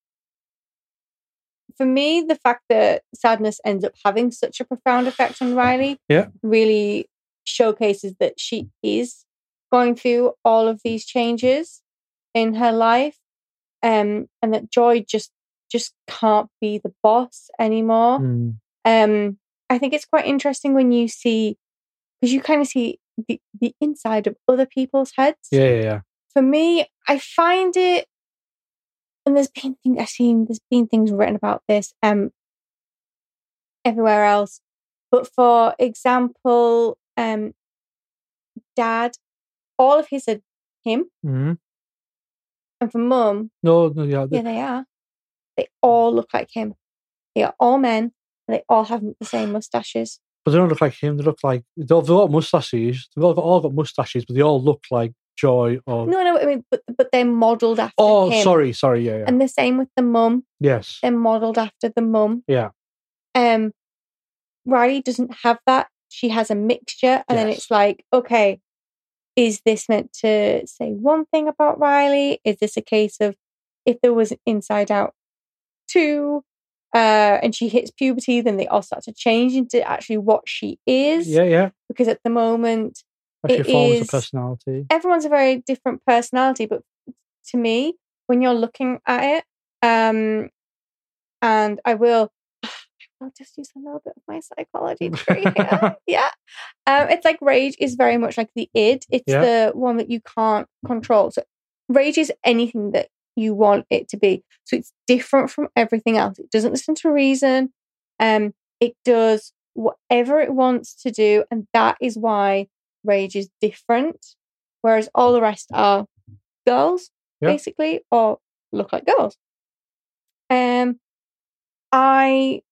for me, the fact that sadness ends up having such a profound effect on Riley, Yeah. really showcases that she is going through all of these changes in her life, um, and that Joy just just can't be the boss anymore. Mm. Um, I think it's quite interesting when you see because you kind of see the, the inside of other people's heads Yeah, yeah, yeah. for me, I find it, and there's been things I've seen. There's been things written about this, um, everywhere else. But for example, um, Dad, all of his are him, Mhm. and for Mum, No, no, yeah. yeah, they are. They all look like him. They are all men. And they all have the same mustaches. But they don't look like him. They look like they've all got mustaches. They've all got, all got mustaches, but they all look like Joy or. No, no, I mean, but but they're modelled after oh, him. sorry, sorry. Yeah, yeah. And the same with the mum. yes. they're modeled after the mum. Yeah. Um, Riley doesn't have that. She has a mixture, and then it's like, okay, is this meant to say one thing about Riley? Is this a case of if there was Inside Out two, uh, and she hits puberty, then they all start to change into actually what she is? Yeah, yeah. Because at the moment, Actually It forms is- a personality. everyone's a very different personality, but to me, when you're looking at it, um, and I will, I'll just use a little bit of my psychology degree here. yeah, um, it's like rage is very much like the id. It's Yeah. the one that you can't control. So rage is anything that you want it to be. So it's different from everything else. It doesn't listen to reason. Um, it does whatever it wants to do, and that is why rage is different. Whereas all the rest are girls, Yeah. basically, or look like girls. Um, I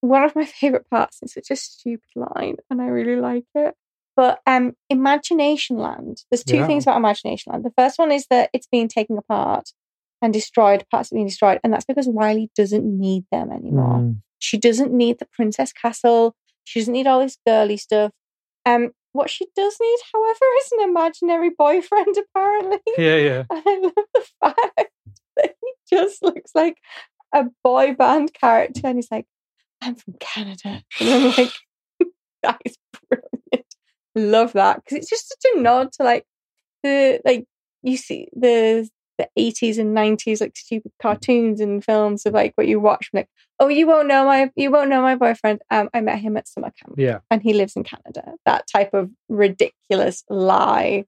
one of my favorite parts is such a stupid line, and I really like it. But um, Imagination Land. There's two Yeah. things about Imagination Land. The first one is that it's being taken apart and destroyed. Parts are being destroyed, and that's because Riley doesn't need them anymore. Mm. She doesn't need the princess castle. She doesn't need all this girly stuff. Um, what she does need, however, is an imaginary boyfriend. Apparently, Yeah, yeah. and I love the fact that he just looks like a boy band character, and he's like, "I'm from Canada," and I'm like, "That is brilliant." Love that because it's just such a nod to like the like you see the the 80s and 90s like stupid cartoons and films of like what you watch like oh you won't know my you won't know my boyfriend um i met him at summer camp. Yeah. and he lives in canada. That type of ridiculous lie.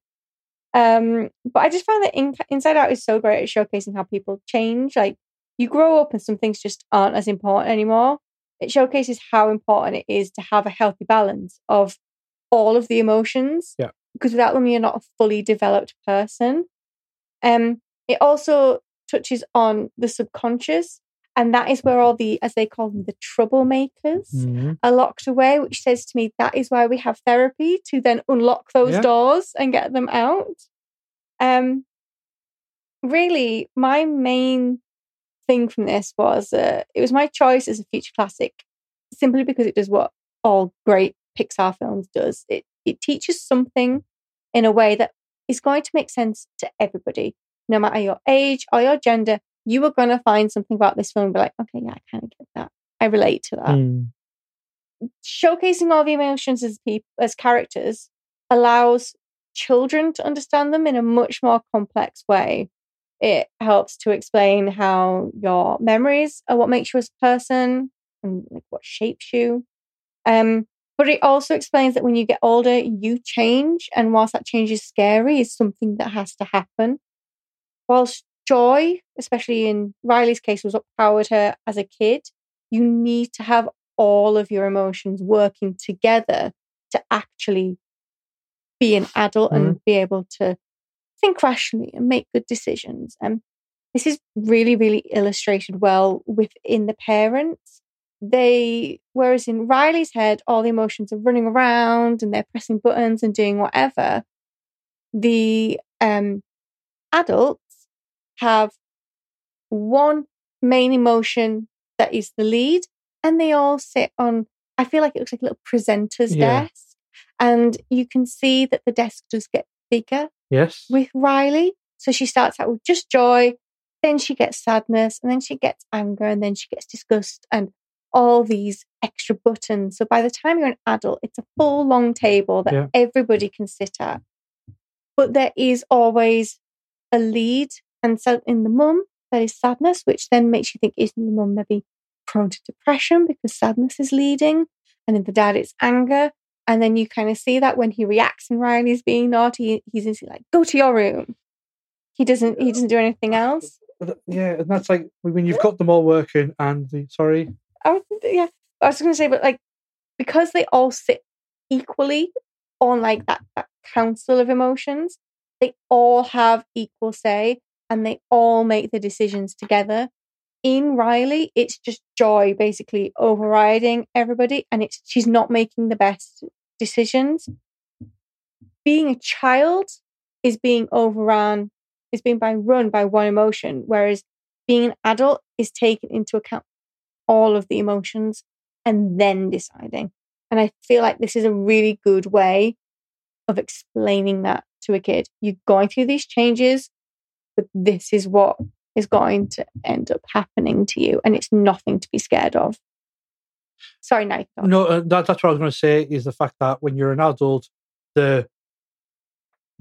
Um but i just found that in, inside out is so great at showcasing how people change. Like you grow up and some things just aren't as important anymore. It showcases how important it is to have a healthy balance of all of the emotions Yeah. because without them you're not a fully developed person. Um it also touches on the subconscious And that is where all the, as they call them, the troublemakers Mhm. are locked away, which says to me that is why we have therapy to then unlock those Yeah. doors and get them out. Um, really, my main thing from this was uh, it was my choice as a future classic simply because it does what all great Pixar films does. It it teaches something in a way that is going to make sense to everybody, no matter your age or your gender. You are going to find something about this film and be like, okay, yeah, I kind of get that. I relate to that Mm. showcasing all the emotions as people as characters allows children to understand them in a much more complex way it helps to explain how your memories are what makes you as a person and like what shapes you um but it also explains that when you get older you change and whilst that change is scary is something that has to happen whilst joy especially in riley's case was what powered her as a kid you need to have all of your emotions working together to actually be an adult and be able to think rationally and make good decisions. And this is really, really illustrated well within the parents. They, whereas in Riley's head, all the emotions are running around and they're pressing buttons and doing whatever. The um, adults have one main emotion that is the lead, and they all sit on. I feel like it looks like a little presenter's Yeah. desk, and you can see that the desk does get bigger Yes. with Riley. So she starts out with just joy, then she gets sadness, and then she gets anger, and then she gets disgust, and all these extra buttons. So by the time you're an adult, it's a full long table that Yeah. everybody can sit at. But there is always a lead, and so in the mum, there is sadness, which then makes you think, is the mum maybe prone to depression because sadness is leading? And in the dad, it's anger. And then you kind of see that when he reacts and Riley's being naughty, he's like, go to your room. He doesn't he doesn't do anything else. Yeah, and that's like when you've got them all working and the sorry. I was, yeah. I was gonna say, but like because they all sit equally on like that, that council of emotions, they all have equal say and they all make the decisions together. In Riley, it's just joy basically overriding everybody, and it's she's not making the best decisions. Being a child is being overrun, is being by run by one emotion, whereas being an adult is taking into account all of the emotions and then deciding. And I feel like this is a really good way of explaining that to a kid. You're going through these changes, but this is what is going to end up happening to you, and it's nothing to be scared of. Sorry, go. No, uh, that, that's what I was going to say is the fact that when you're an adult, the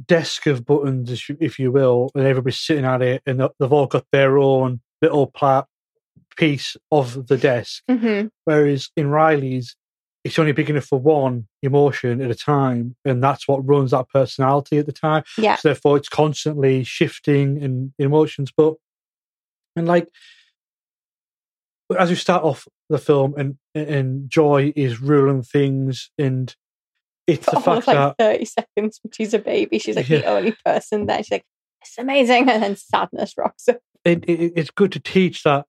desk of buttons, if you- will, and everybody's sitting at it, and they've all got their own little pla- piece of the desk. Mhm. Whereas in Riley's, it's only big enough for one emotion at a time, and that's what runs that personality at the time. Yeah. So therefore, it's constantly shifting in emotions. But and like as we start off the film, and and Joy is ruling things, and it's For the fact like that 30 seconds when she's a baby, she's like the only person there. She's like, it's amazing. And then sadness rocks up. it, it, it's good to teach that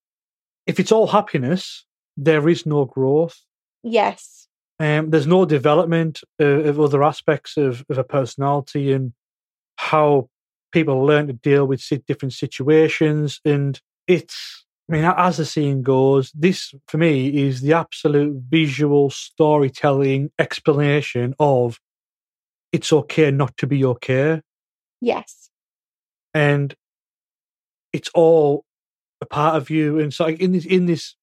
if it's all happiness, there is no growth. Yes. Um, there's no development uh, of other aspects of, of a personality and how people learn to deal with different situations. And it's, I mean, as the scene goes, this for me is the absolute visual storytelling explanation of it's okay not to be okay. Yes. And it's all a part of you. And so in this, in this,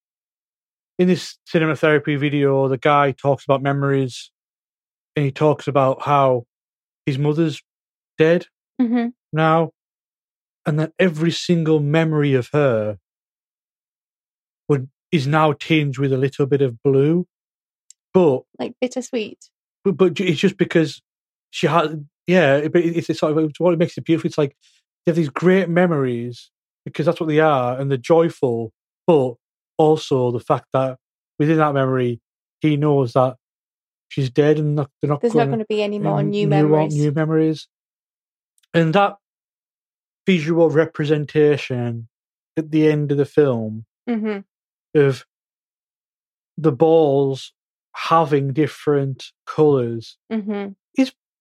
in this cinema therapy video, the guy talks about memories and he talks about how his mother's dead hmm now and that every single memory of her would is now tinged with a little bit of blue. But Like bittersweet. but, but it's just because she had yeah but it's, it's sort of it's what makes it beautiful. It's like you have these great memories because that's what they are and they're joyful but also the fact that within that memory he knows that she's dead and not, they're not There's not gonna- going to be any more and new one- memories. new memories. And that visual representation at the end of the film hmm of the balls having different colors hmm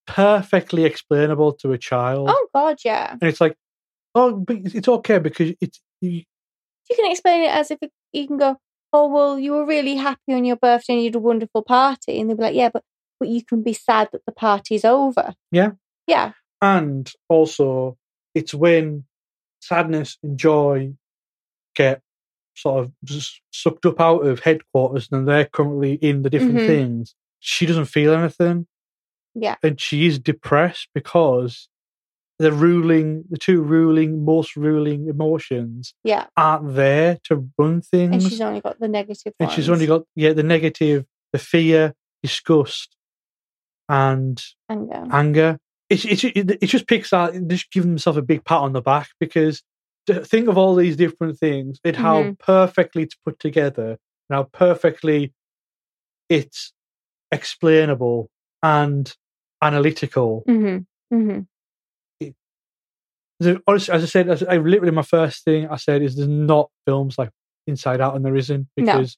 perfectly explainable to a child. Oh God, yeah. And it's like, oh, but it's it's okay because it's you, You can explain it as if it, you can go, oh well, you were really happy on your birthday and you had a wonderful party, and they'll be like, yeah, but but you can be sad that the party's over. Yeah. Yeah. and also it's when sadness and joy get sort of just sucked up out of headquarters and they're currently in the different Mhm. things. She doesn't feel anything. Yeah. And she is depressed because the ruling, the two ruling, most ruling emotions Yeah. aren't there to run things. And she's only got the negative. and she's only got yeah the negative, the fear, disgust, and anger. anger. It's it's it, it just Pixar just giving themselves a big pat on the back because think of all these different things and how Mhm. perfectly it's put together and how perfectly it's explainable and analytical. hmm hmm The, honestly, as I said, as I literally my first thing I said is there's not films like Inside Out and there isn't No. because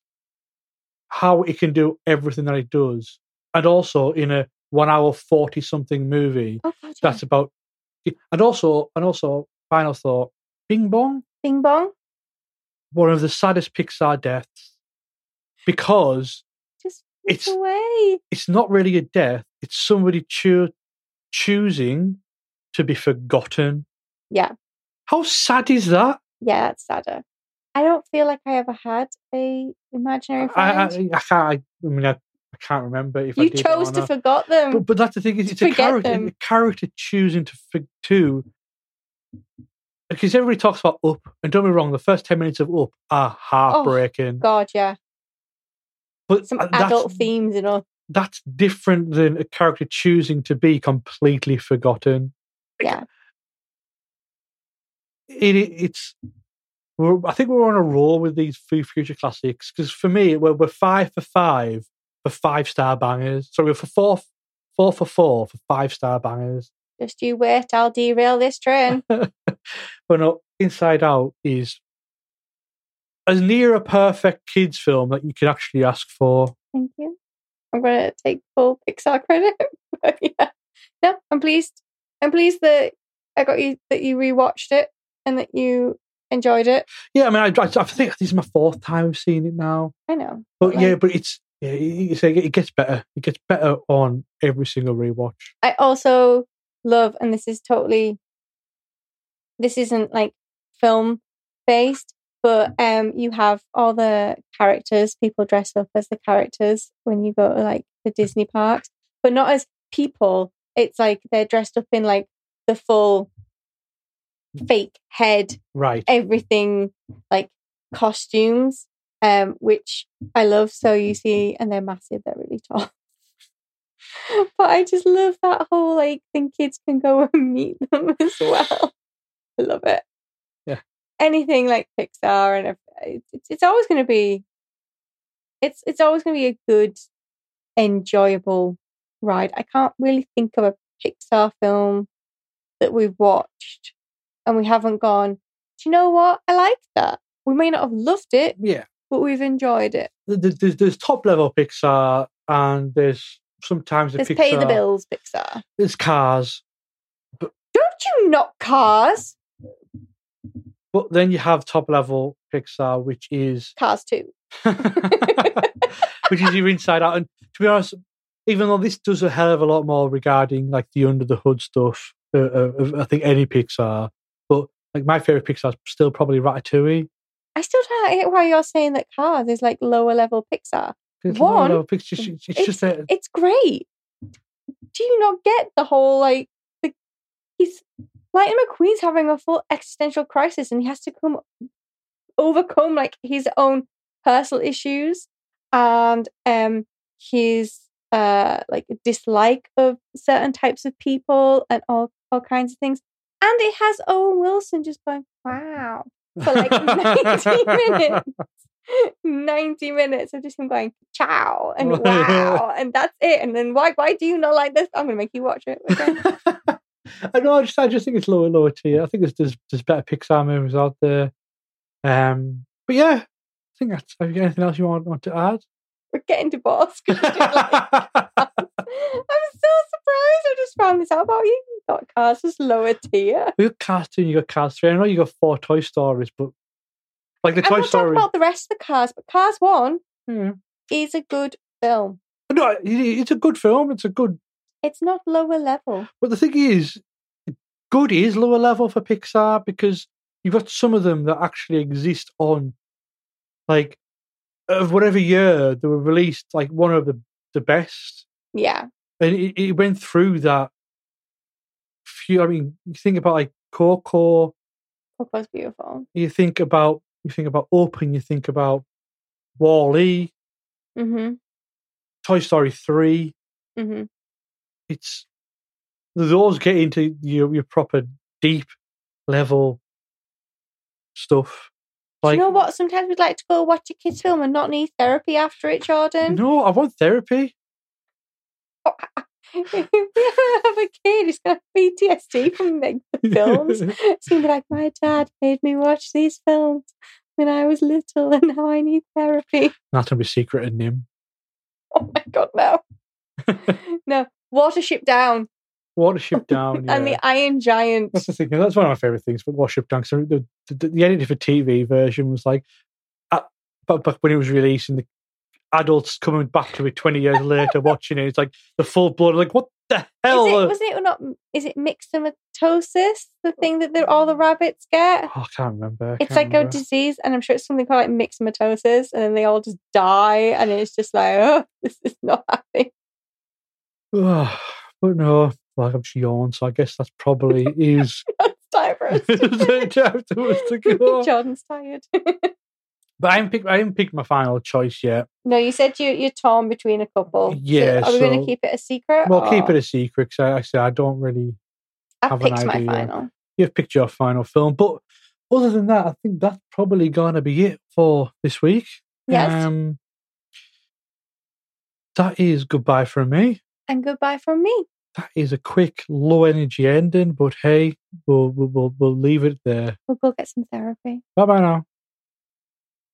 how it can do everything that it does, and also in a one hour forty something movie Oh God, yeah. that's about, and also and also final thought, Bing Bong, Bing bong. one of the saddest Pixar deaths, because Just It's- it's away. it's not really a death; it's somebody choo- choosing to be forgotten. Yeah. How sad is that? Yeah, that's sadder. I don't feel like I ever had a imaginary I, friend. I, I can't. I, I mean, I, I can't remember if I you chose to forget them. But, but that's the thing is, it's a character, them. a character choosing to to because everybody talks about Up, and don't be wrong, the first ten minutes of Up are heartbreaking. God, yeah. but Some uh, adult themes and all. that's different than a character choosing to be completely forgotten. Yeah. It, it it's. We're, I think we're on a roll with these Food Future classics because for me, we're, we're five for five for five star bangers. So we're for four, four for four for five star bangers. Just you wait, I'll derail this train. but no, Inside Out is as near a perfect kids film that you could actually ask for. Thank you. I'm gonna take full Pixar credit. but yeah. No, I'm pleased. I'm pleased that I got you that you rewatched it and that you enjoyed it. Yeah, I mean, I, I, I think this is my fourth time of seeing it now. I know. But like, yeah, but it's yeah, it, it's, it gets better. It gets better on every single rewatch. I also love, and this is totally, this isn't like film based, but um, you have all the characters. People dress up as the characters when you go to like the Disney parks, but not as people. It's like they're dressed up in like the full fake head, Right. everything like costumes, um, which I love. So you see, and they're massive. They're really tall. but I just love that whole like thing kids can go and meet them as well. I love it. Yeah. Anything like Pixar and it's, it's always going to be it's it's always going to be a good enjoyable ride. I can't really think of a Pixar film that we've watched and we haven't gone, do you know what? I like that. We may not have loved it, Yeah. but we've enjoyed it. Th- th- There's, there's top level Pixar, and there's sometimes the Let's Pixar. pay the bills, Pixar. There's Cars, But, Don't you knock cars? but then you have top level Pixar, which is Cars too. which is your inside out. And to be honest, even though this does a hell of a lot more regarding like the under the hood stuff uh, uh, I think any Pixar, but like my favorite Pixar is still probably Ratatouille. I still don't get why you're saying that Cars is like lower level Pixar. It's One, it's just, it's, it's just a, It's great. Do you not get the whole like the he's Lightning McQueen's having a full existential crisis and he has to come overcome like his own personal issues and um his uh like dislike of certain types of people and all all kinds of things. And it has Owen Wilson just going, wow, for like 90 minutes. 90 minutes of just him going ciao and wow and that's it and then why why do you not like this i'm gonna make you watch it okay? I know. I just, I just think it's lower, lower tier. I think there's, there's, there's better Pixar movies out there. Um, but yeah, I think that's. Have you got anything else you want, want to add? We're getting divorced. like- I'm so surprised. I just found this out about you. You got Cars was lower tier. you got Cars 2 and you got Cars 3. I know you got four Toy Stories, but like the Toy Stories. I'm Toy not talking Story. about the rest of the Cars, but Cars 1 Yeah. is a good film. No, it's a good film. It's a good. It's not lower level. But the thing is, good is lower level for Pixar because you've got some of them that actually exist on, like, of whatever year they were released, like one of the the best, Yeah. And it, it went through that. Few, I mean, you think about like Coco, Coco's beautiful. you think about you think about Open, you think about Wall-E, Mm-hmm. Toy Story three. Mm-hmm. It's those get into your your proper deep level stuff. Like you know what? Sometimes we'd like to go watch a kids' film and not need therapy after it, Jordan. no, I want therapy. If we ever have a kid who's have PTSD from like, the films, it's going to be like, my dad made me watch these films when I was little and now I need therapy. Not to be secret and NIMH. Oh my God, no. no. Watership Down Watership Down. and the Iron Giant. That's the thing. That's one of my favorite things. But Watership Down. So the, the, the edited for TV version was like, uh, but but when it was released, and the adults coming back to it twenty years later watching it, it's like the full blood. Like what the hell? Is it, wasn't it or not? Is it myxomatosis? The thing that all the rabbits get. Oh, I can't remember. I It's can't like a disease, and I'm sure it's something called like myxomatosis, and then they all just die, and it's just like, oh, this is not happening. But no, well, I'm just yawned, so I guess that's probably is. It's time for us to afterwards to go. Jordan's tired. But I haven't picked. I haven't picked my final choice yet. no, you said you you're torn between a couple. So Yeah, are we going to keep it a secret? Well, keep it a secret because I, I say I don't really. I've have an picked my idea. final. You've picked your final film, but other than that, I think that's probably gonna be it for this week. Yes, Um, that is goodbye from me. and goodbye from me. That is a quick, low energy ending, but hey, we'll we'll we'll, we'll leave it there. We'll go get some therapy. Bye bye now.